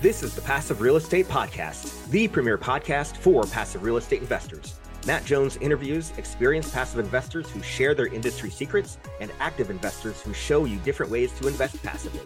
This is the Passive Real Estate Podcast, the premier podcast for passive real estate investors. Matt Jones interviews experienced passive investors who share their industry secrets and active investors who show you different ways to invest passively.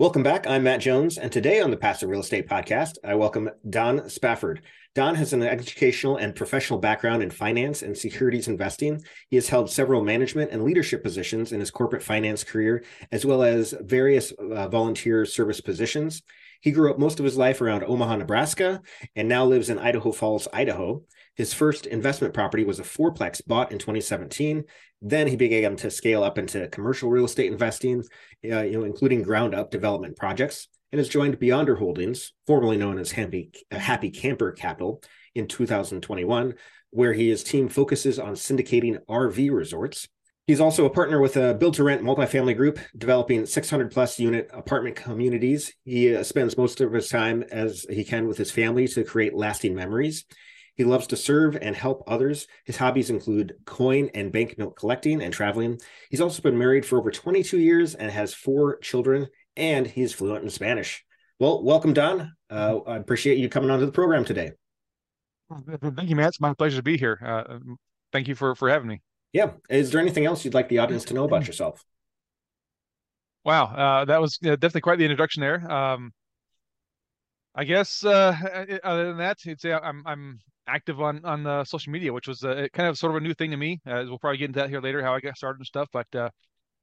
Welcome back. I'm Matt Jones, and today on the Passive Real Estate Podcast, I welcome Don Spafford. Don has an educational and professional background in finance and securities investing. He has held several management and leadership positions in his corporate finance career, as well as various uh, volunteer service positions. He grew up most of his life around Omaha, Nebraska, and now lives in Idaho Falls, Idaho. His first investment property was a fourplex bought in 2017. Then he began to scale up into commercial real estate investing, uh, you know, including ground up development projects, and has joined Beyonder Holdings, formerly known as Happy, Happy Camper Capital, in 2021, where his team focuses on syndicating RV resorts. He's also a partner with a build to rent multifamily group developing 600 plus unit apartment communities. He uh, spends most of his time as he can with his family to create lasting memories. He loves to serve and help others. His hobbies include coin and banknote collecting and traveling. He's also been married for over 22 years and has four children, and he's fluent in Spanish. Well, welcome, Don. Uh, I appreciate you coming onto the program today. Thank you, Matt. It's my pleasure to be here. Uh, thank you for for having me. Yeah. Is there anything else you'd like the audience to know about yourself? Wow, uh, that was definitely quite the introduction there. Um, I guess uh, other than that, it's I'm I'm active on on uh, social media, which was uh, kind of sort of a new thing to me. Uh, we'll probably get into that here later, how I got started and stuff. But uh,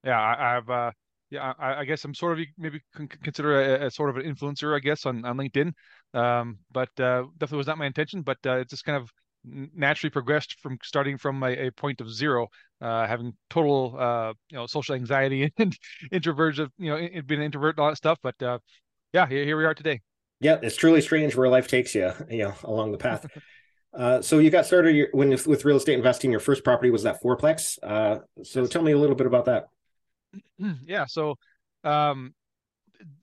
yeah, I, have uh, yeah, I, I, guess I'm sort of maybe consider a, a, sort of an influencer, I guess, on on LinkedIn. Um, but uh, definitely was not my intention. But it just kind of naturally progressed from starting from a, a point of zero, having total you know social anxiety and introversion, you know, being an introvert and all that stuff. But yeah, here, here we are today. Yeah, it's truly strange where life takes you, you know, along the path. Uh, so you got started when with real estate investing. Your first property was that fourplex. Uh, so tell me a little bit about that. Yeah. So, um,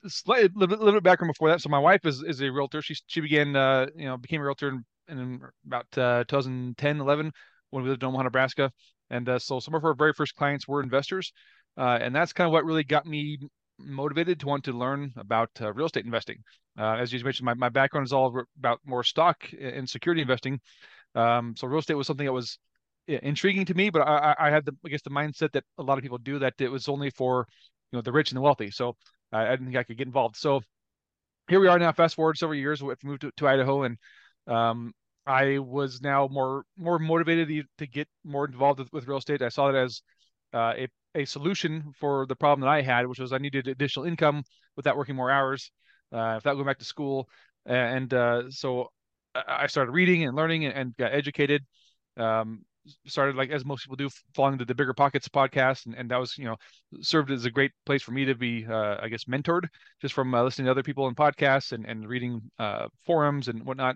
slightly, a little, little bit background before that. So my wife is is a realtor. She she began uh, you know became a realtor in, in about uh, 2010 11 when we lived in Omaha, Nebraska. And uh, so some of her very first clients were investors, uh, and that's kind of what really got me motivated to want to learn about uh, real estate investing. Uh, as you mentioned, my, my background is all about more stock and security investing. Um, so real estate was something that was intriguing to me, but I, I had the I guess the mindset that a lot of people do that it was only for you know the rich and the wealthy. So uh, I didn't think I could get involved. So here we are now. Fast forward several years, we've moved to, to Idaho, and um, I was now more more motivated to get more involved with, with real estate. I saw it as uh, a a solution for the problem that I had, which was I needed additional income without working more hours, uh, without going back to school. And uh, so I started reading and learning and, got educated. Um, started like as most people do, falling into the Bigger Pockets podcast, and, and that was you know served as a great place for me to be, uh, I guess, mentored just from uh, listening to other people in podcasts and and reading uh, forums and whatnot.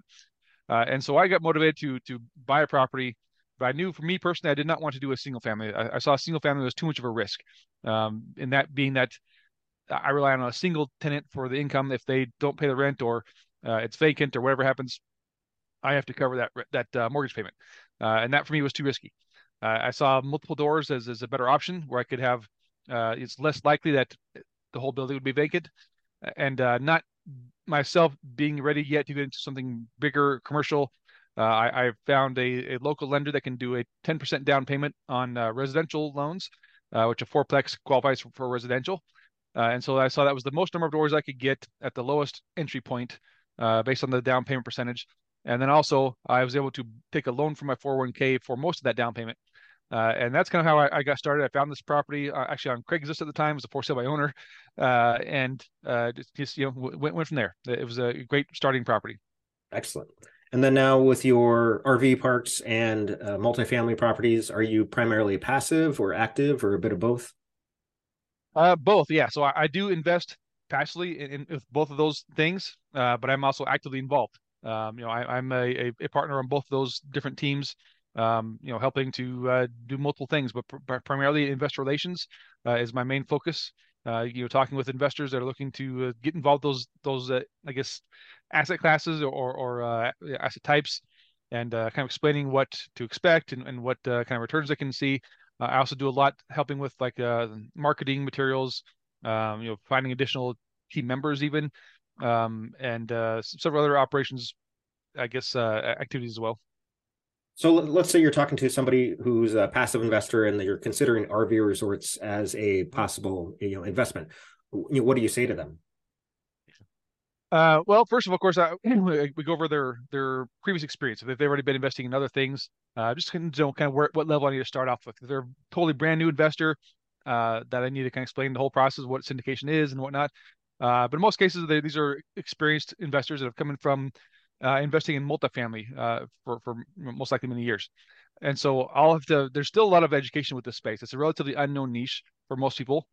Uh, and so I got motivated to to buy a property but I knew for me personally, I did not want to do a single family. I, I saw a single family was too much of a risk. Um, and that being that I rely on a single tenant for the income. If they don't pay the rent or uh, it's vacant or whatever happens, I have to cover that that uh, mortgage payment. Uh, and that for me was too risky. Uh, I saw multiple doors as, as a better option where I could have. Uh, it's less likely that the whole building would be vacant, and uh, not myself being ready yet to get into something bigger commercial uh, I, I, found a, a, local lender that can do a 10% down payment on uh, residential loans, uh, which a fourplex qualifies for, for residential. Uh, and so I saw that was the most number of doors I could get at the lowest entry point uh, based on the down payment percentage. And then also I was able to take a loan from my 401k for most of that down payment. Uh, and that's kind of how I, I, got started. I found this property actually on Craigslist at the time. It was a for sale by owner, and just, just, you know went went from there. It was a great starting property. Excellent. And then now with your RV parks and uh, multifamily properties, are you primarily passive or active or a bit of both? Uh, both, yeah. So I, I do invest passively in, in, both of those things, uh, but I'm also actively involved. Um, you know, I, am a, a, partner on both of those different teams. Um, you know, helping to uh, do multiple things, but pr- primarily investor relations uh, is my main focus. Uh, you know, talking with investors that are looking to uh, get involved those those uh, I guess asset classes or or uh, asset types, and uh, kind of explaining what to expect and, and what uh, kind of returns they can see. I also do a lot helping with like marketing materials, um, you know, finding additional team members even um, and uh, several other operations, I guess, uh, activities as well. So let's say you're talking to somebody who's a passive investor and you're considering RV resorts as a possible you know investment. What do you say to them? Uh, well, first of all, of course, I, we go over their their previous experience. If they've already been investing in other things, uh, just kind of kind of where, what level I need to start off with. If they're a totally brand new investor, uh, that I need to kind of explain the whole process, what syndication is and whatnot. Uh, but in most cases, they, these are experienced investors that have come in from uh, investing in multifamily uh, for for most likely many years. And so I'll have to. There's still a lot of education with this space. It's a relatively unknown niche for most people,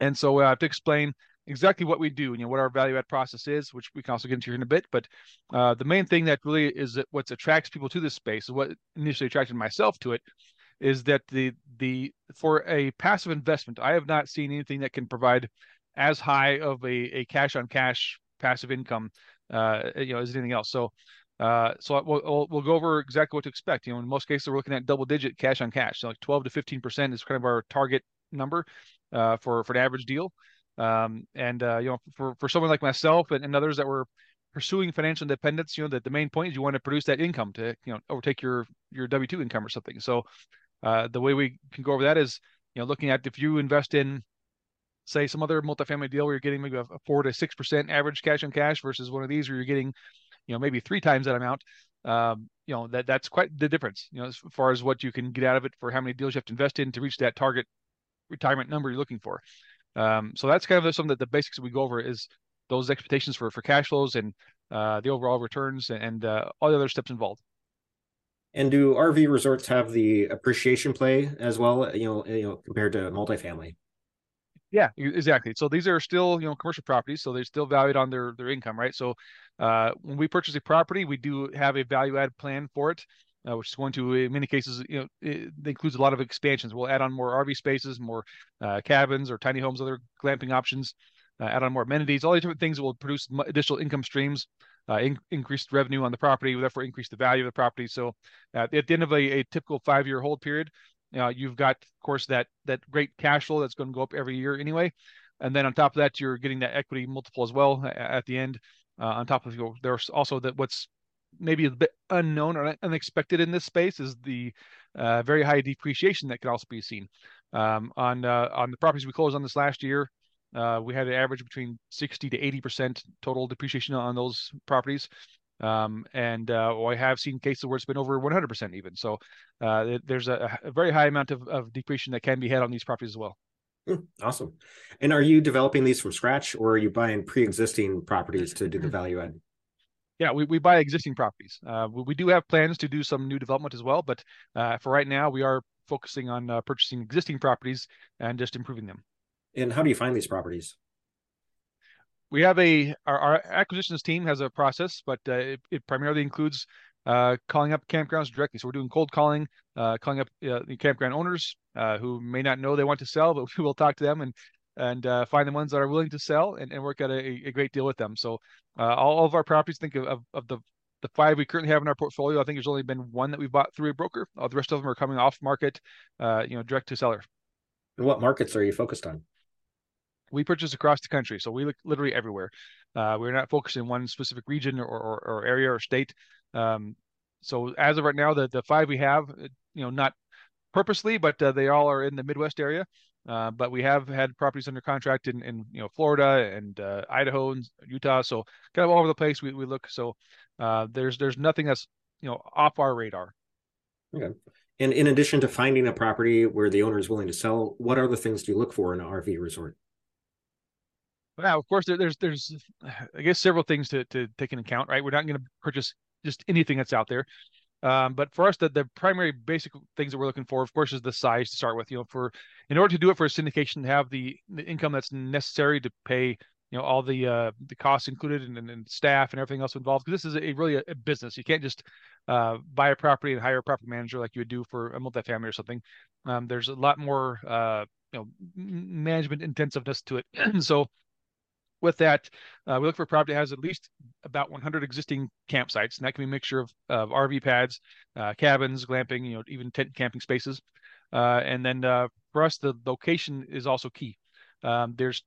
and so I have to explain exactly what we do, you know, what our value add process is, which we can also get into here in a bit. But uh, the main thing that really is that what attracts people to this space, what initially attracted myself to it, is that the the for a passive investment, I have not seen anything that can provide as high of a, a cash on cash passive income, uh, you know, as anything else. So. Uh, so we'll, we'll go over exactly what to expect. You know, in most cases, we're looking at double digit cash on cash. So like 12 to 15 percent is kind of our target number uh, for for an average deal. Um, and uh, you know, for for someone like myself and, and others that were pursuing financial independence, you know, that the main point is you want to produce that income to you know overtake your your W two income or something. So uh, the way we can go over that is you know looking at if you invest in say some other multifamily deal where you're getting maybe a four to six percent average cash on cash versus one of these where you're getting you know maybe three times that amount um, you know that that's quite the difference you know as far as what you can get out of it for how many deals you have to invest in to reach that target retirement number you're looking for um, so that's kind of something that the basics we go over is those expectations for for cash flows and uh, the overall returns and uh, all the other steps involved. And do RV resorts have the appreciation play as well? You know, you know, compared to multifamily. Yeah, exactly. So these are still, you know, commercial properties, so they're still valued on their their income, right? So uh, when we purchase a property, we do have a value add plan for it uh, which is going to, in many cases, you know, it includes a lot of expansions. We'll add on more RV spaces, more uh, cabins or tiny homes, other glamping options, uh, add on more amenities, all these different things that will produce additional income streams, uh, in, increased revenue on the property, therefore increase the value of the property. So at the end of a, a typical five-year hold period, uh, you've got, of course, that that great cash flow that's going to go up every year anyway. And then on top of that, you're getting that equity multiple as well at the end. Uh, on top of you, there's also that what's maybe a bit unknown or unexpected in this space is the uh, very high depreciation that can also be seen um, on uh, on the properties we closed on this last year. Uh, we had an average between 60 to 80 percent total depreciation on those properties. Um, and uh, I have seen cases where it's been over 100% even. So uh, there's a, a, very high amount of, of depreciation that can be had on these properties as well. Hmm, awesome. And are you developing these from scratch or are you buying pre-existing properties to do the value add? Yeah, we, we buy existing properties. Uh, we, we, do have plans to do some new development as well, but uh, for right now, we are focusing on uh, purchasing existing properties and just improving them. And how do you find these properties? We have a our, our acquisitions team has a process, but uh, it, it, primarily includes uh, calling up campgrounds directly. So we're doing cold calling, uh, calling up the campground owners who may not know they want to sell, but we will talk to them and and uh, find the ones that are willing to sell and, and work out a, a great deal with them. So uh, all of our properties, think of, of, of, the the five we currently have in our portfolio. I think there's only been one that we bought through a broker. All the rest of them are coming off market, uh, you know, direct to seller. And what markets are you focused on? We purchase across the country, so we look literally everywhere. Uh, we're not focused in one specific region or, or, or area or state. Um, so as of right now, the the five we have, uh, you know, not purposely, but uh, they all are in the Midwest area. Uh, but we have had properties under contract in, in you know Florida and uh, Idaho and Utah, so kind of all over the place. We, we look so uh, there's there's nothing that's you know off our radar. Okay. And in addition to finding a property where the owner is willing to sell, what other things do you look for in an RV resort? Yeah, of course, there, there's there's I guess several things to to take into account. Right, we're not going to purchase just anything that's out there. Um, but for us, the, the primary basic things that we're looking for, of course, is the size to start with. You know, for in order to do it for a syndication, have the, the income that's necessary to pay, you know, all the uh, the costs included and, and, staff and everything else involved. Because this is a really a, a, business. You can't just uh, buy a property and hire a property manager like you would do for a multifamily or something. Um, there's a lot more, uh, you know, management intensiveness to it. so with that, uh, we look for a property that has at least about 100 existing campsites, and that can be a mixture of, of RV pads, uh, cabins, glamping, you know, even tent camping spaces. Uh, and then uh, for us, the location is also key. Um, there's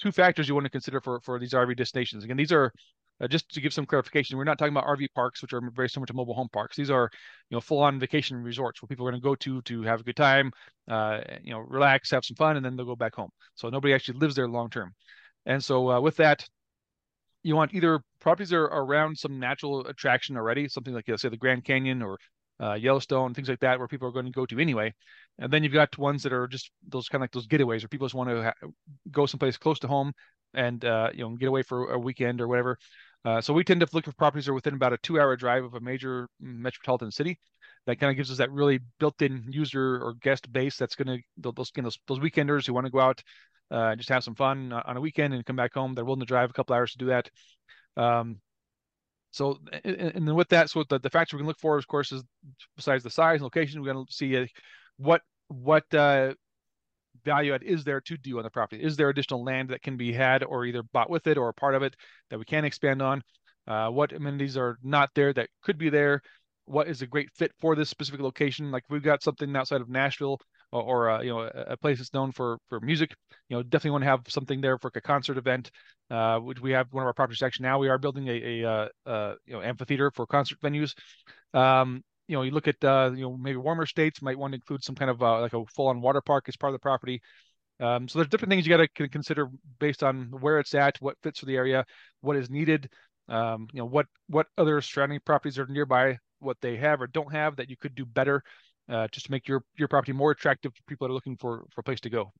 two factors you want to consider for for these RV destinations. Again, these are uh, just to give some clarification, we're not talking about RV parks, which are very similar to mobile home parks. These are, you know, full-on vacation resorts where people are going to go to to have a good time, uh, you know, relax, have some fun, and then they'll go back home. So nobody actually lives there long term. And so uh, with that, you want either properties that are around some natural attraction already, something like, you say, the Grand Canyon or uh, Yellowstone, things like that, where people are going to go to anyway. And then you've got ones that are just those kind of like those getaways where people just want to ha- go someplace close to home and uh, you know get away for a weekend or whatever. Uh, so we tend to look for properties that are within about a two-hour drive of a major metropolitan city. That kind of gives us that really built-in user or guest base that's going to those, those those weekenders who want to go out uh, just have some fun on a weekend and come back home. They're willing to drive a couple hours to do that. Um, so, and then with that, so the, the factor we can look for, of course, is besides the size and location, we're going to see uh, what what uh, value add is there to do on the property. Is there additional land that can be had or either bought with it or a part of it that we can expand on? Uh, what amenities are not there that could be there? What is a great fit for this specific location? Like we've got something outside of Nashville or, or uh, you know a, place that's known for for music. You know, definitely want to have something there for a concert event. Uh, which we have one of our properties actually now. We are building a, a uh, uh, you know amphitheater for concert venues. Um, you know, you look at uh, you know maybe warmer states might want to include some kind of uh, like a full-on water park as part of the property. Um, so there's different things you got to consider based on where it's at, what fits for the area, what is needed. Um, you know, what what other surrounding properties are nearby, what they have or don't have that you could do better uh, just to make your your property more attractive to people that are looking for for a place to go.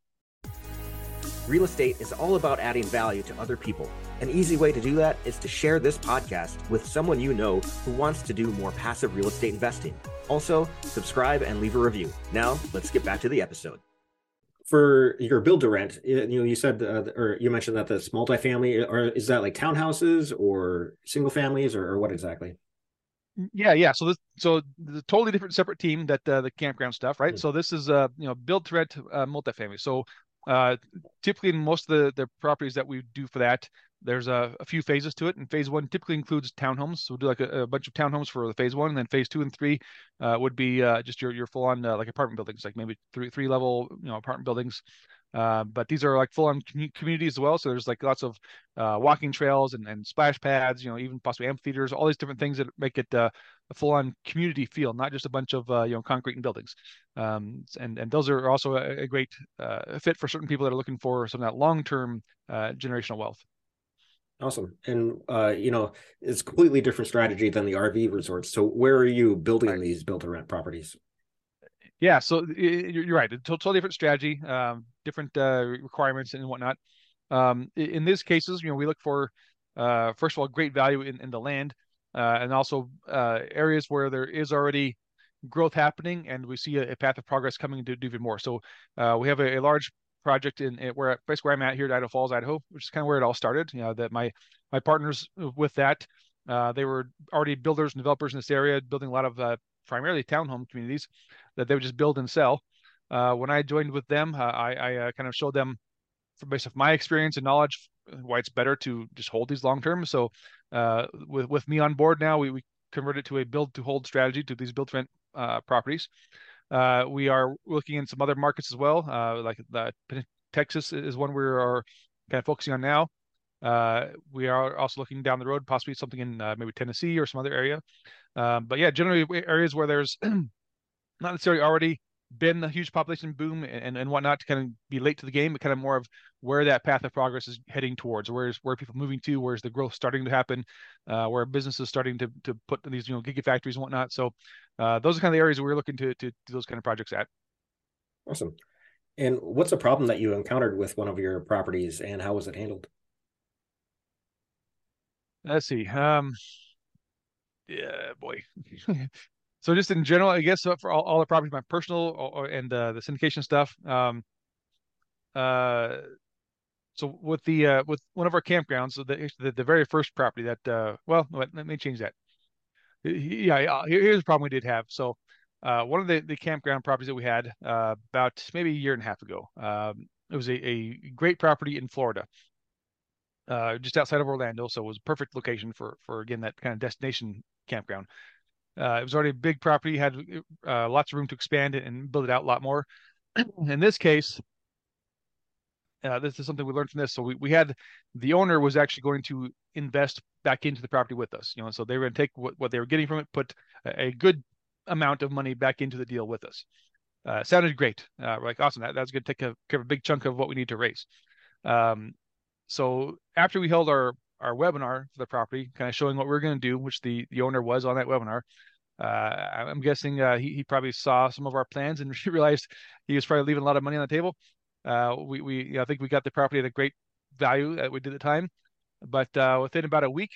Real estate is all about adding value to other people. An easy way to do that is to share this podcast with someone you know who wants to do more passive real estate investing. Also, subscribe and leave a review. Now, let's get back to the episode. For your build to rent, you know, you said, uh, or you mentioned that this multifamily, or is that like townhouses or single families, or, or what exactly? Yeah, yeah. So this, so the totally different separate team that uh, the campground stuff, right? Mm-hmm. So this is uh, you know, build to rent uh, multifamily. So uh, typically in most of the the properties that we do for that, there's a, a few phases to it. And phase one typically includes townhomes. So we'll do like a, a bunch of townhomes for the phase one, and then phase two and three uh, would be uh, just your your full on uh, like apartment buildings, like maybe three three level you know apartment buildings uh, but these are like full on communities as well. So there's like lots of uh, walking trails and, and splash pads, you know, even possibly amphitheaters, all these different things that make it uh, a full on community feel, not just a bunch of, uh, you know, concrete and buildings. Um, and, and those are also a, a great uh, fit for certain people that are looking for some of that long term generational wealth. Awesome. And, you know, it's completely different strategy than the RV resorts. So where are you building right. these build to rent properties? Yeah, so you're right. It's totally different strategy, um, different uh, requirements and whatnot. Um, in these cases, you know, we look for uh, first of all great value in, in the land, uh, and also uh, areas where there is already growth happening, and we see a, a path of progress coming to do even more. So uh, we have a, a, large project in, where basically where I'm at here at Idaho Falls, Idaho, which is kind of where it all started. You know, that my my partners with that. Uh, they were already builders and developers in this area, building a lot of primarily townhome communities that they would just build and sell. Uh, when I joined with them, uh, I, I uh, kind of showed them, based off my experience and knowledge, why it's better to just hold these long term. So uh, with with me on board now, we, we converted to a build to hold strategy to these build rent uh, properties. Uh, we are looking in some other markets as well, like the, Texas is one we are kind of focusing on now. we are also looking down the road, possibly something in maybe Tennessee or some other area. Um, but yeah, generally areas where there's not necessarily already been a huge population boom and, and whatnot to kind of be late to the game, but kind of more of where that path of progress is heading towards. Where's where people moving to? Where's the growth starting to happen? Uh, where businesses starting to to put these you know gigafactories and whatnot. So uh, those are kind of the areas we're looking to to do those kind of projects at. Awesome. And what's a problem that you encountered with one of your properties, and how was it handled? Let's see. Um, yeah, boy. so just in general, I guess uh, for all, all the properties, my personal and uh, the syndication stuff. Um, uh, so with the uh, with one of our campgrounds, so the, the, the very first property that uh, well, let me change that. Yeah, here's the problem we did have. So uh, one of the, the campground properties that we had uh, about maybe a year and a half ago. Um, it was a, a great property in Florida uh, just outside of Orlando, so it was a perfect location for for again that kind of destination campground. Uh, it was already a big property, had uh, lots of room to expand it and build it out a lot more. In this case, uh, this is something we learned from this. So we, we had the owner was actually going to invest back into the property with us, you know, so they were going to take what, what they were getting from it, put a, a good amount of money back into the deal with us. Uh, sounded great. Uh, we're like, awesome. That, that's going to take a, a big chunk of what we need to raise. Um, so after we held our, our webinar for the property, kind of showing what we are going to do, which the, the owner was on that webinar, uh, I'm guessing uh, he, he probably saw some of our plans and realized he was probably leaving a lot of money on the table. Uh, we we you know, I think we got the property at a great value that we did at the time, but uh, within about a week,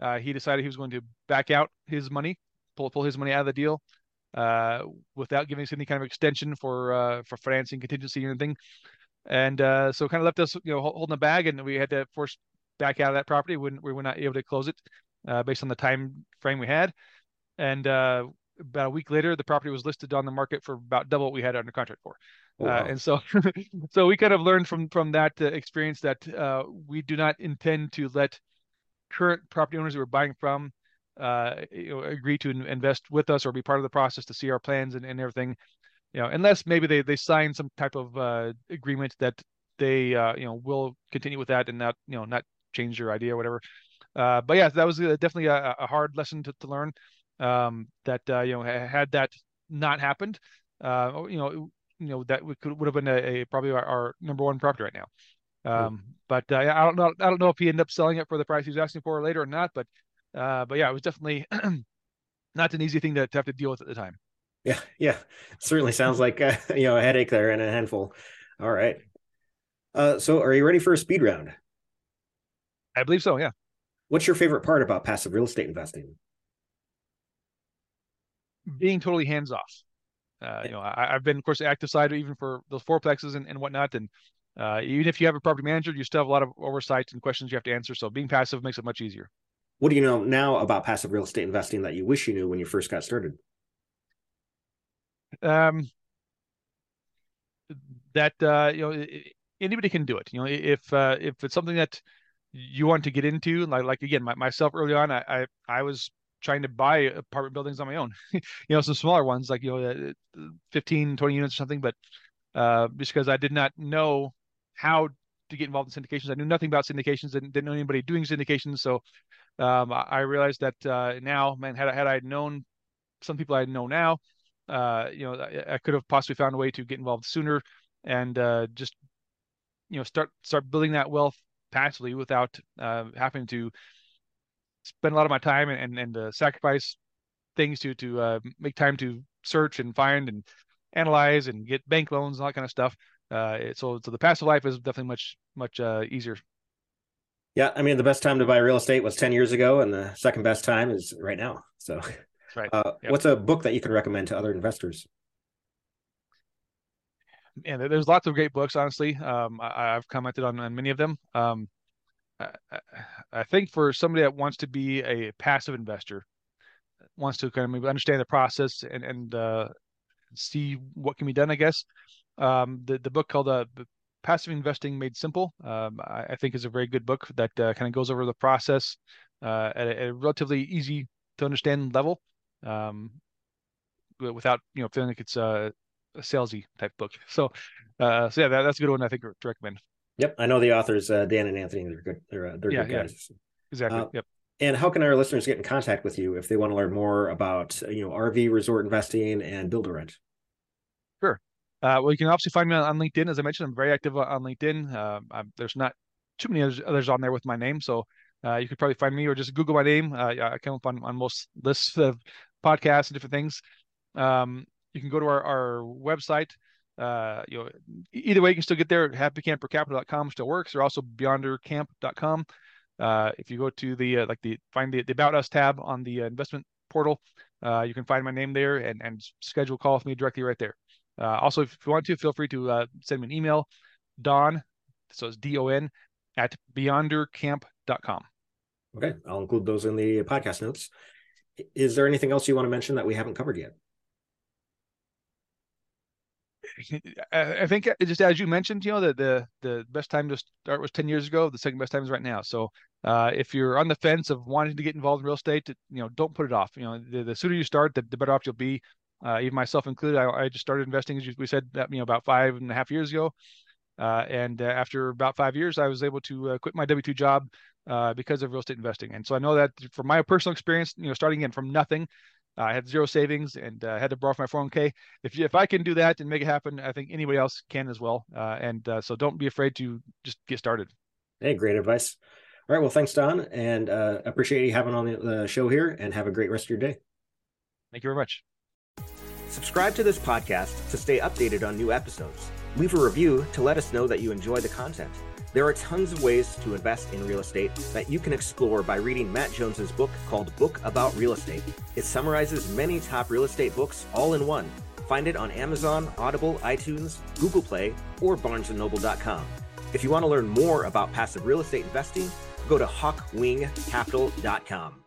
uh, he decided he was going to back out his money, pull pull his money out of the deal, uh, without giving us any kind of extension for for financing contingency or anything, and so kind of left us you know holding the bag, and we had to force back out of that property when we were not able to close it based on the time frame we had, and about a week later, the property was listed on the market for about double what we had under contract for. Oh, wow. uh, and so, so we kind of learned from from that uh, experience that uh, we do not intend to let current property owners that we're buying from uh, you know, agree to invest with us or be part of the process to see our plans and, and everything. You know, unless maybe they they sign some type of uh, agreement that they uh, you know will continue with that and not you know not change your idea whatever. but yeah, that was definitely a, a hard lesson to, to learn um, that uh, you know had that not happened, uh, you know, you know that we could would have been a, a probably our, our, number one property right now. Um, but uh, I don't know. I don't know if he ended up selling it for the price he was asking for later or not. But uh, but yeah, it was definitely not an easy thing to, to have to deal with at the time. Yeah, yeah, certainly sounds like uh, you know a headache there and a handful. All right. Uh, so are you ready for a speed round? I believe so. Yeah. What's your favorite part about passive real estate investing? being totally hands off. Uh, you know, I, have been, of course, active side even for those fourplexes and, and whatnot. And uh, even if you have a property manager, you still have a lot of oversight and questions you have to answer. So being passive makes it much easier. What do you know now about passive real estate investing that you wish you knew when you first got started? Um, that uh, you know, anybody can do it. You know, if uh, if it's something that you want to get into, like like again, my, myself early on, I, I I was trying to buy apartment buildings on my own you know some smaller ones like you know uh, 15 20 units or something but uh just because i did not know how to get involved in syndications. I knew nothing about syndications and didn't know anybody doing syndications so um i realized that uh now man had, I had i known some people i know now uh you know I, I could have possibly found a way to get involved sooner and uh just you know start start building that wealth passively without uh having to spend a lot of my time and and, and uh, sacrifice things to to uh, make time to search and find and analyze and get bank loans and all that kind of stuff. Uh, so so the passive life is definitely much much uh, easier. Yeah, I mean the best time to buy real estate was ten years ago, and the second best time is right now. So, right. Uh, yep. What's a book that you can recommend to other investors? And there's lots of great books. Honestly, um, I, have commented on, on many of them. Um, I, think for somebody that wants to be a passive investor, wants to kind of maybe understand the process and and uh, see what can be done, I guess. Um, the the book called uh, "Passive Investing Made Simple," um, I, I, think is a very good book that uh, kind of goes over the process uh, at, a, at, a, relatively easy to understand level, um, without you know feeling like it's a salesy type book. So, uh, so yeah, that, that's a good one I think to recommend. Yep, I know the authors, uh, Dan and Anthony. They're good. They're uh, they're yeah, good guys. Yeah. Exactly. Uh, yep. And how can our listeners get in contact with you if they want to learn more about you know RV resort investing and build a rent? Sure. Uh, well, you can obviously find me on, on, LinkedIn. As I mentioned, I'm very active on LinkedIn. Uh, there's not too many others, others, on there with my name, so uh, you could probably find me or just Google my name. Uh, I come up on, on most lists of podcasts and different things. Um, you can go to our, our website, uh, you know, either way, you can still get there. Happycampercapital.com still works, or also beyondercamp.com. Uh, if you go to the uh, like the find the, the about us tab on the uh, investment portal, uh, you can find my name there and and schedule a call with me directly right there. Uh, also, if you want to, feel free to send me an email, Don, so it's D O N at beyondercamp.com. Okay, I'll include those in the podcast notes. Is there anything else you want to mention that we haven't covered yet? I think just as you mentioned, you know, the the the best time to start was ten years ago. The second best time is right now. So uh, if you're on the fence of wanting to get involved in real estate, you know, don't put it off. You know, the, the sooner you start, the, the better off you'll be. Uh, even myself included, I, I, just started investing, as we said, you know, about five and a half years ago. Uh, and uh, after about five years, I was able to uh, quit my W two job uh, because of real estate investing. And so I know that from my personal experience, you know, starting in from nothing, Uh, I had zero savings and I had to borrow from my 401k. If you, if I can do that and make it happen, I think anybody else can as well. Uh, and so don't be afraid to just get started. Hey, great advice. All right. Well, thanks, Don, and appreciate you having on the, the show here. And have a great rest of your day. Thank you very much. Subscribe to this podcast to stay updated on new episodes. Leave a review to let us know that you enjoy the content. There are tons of ways to invest in real estate that you can explore by reading Matt Jones's book called Book About Real Estate. It summarizes many top real estate books all in one. Find it on Amazon, Audible, iTunes, Google Play, or barnesandnoble.com. If you want to learn more about passive real estate investing, go to hawkwingcapital.com.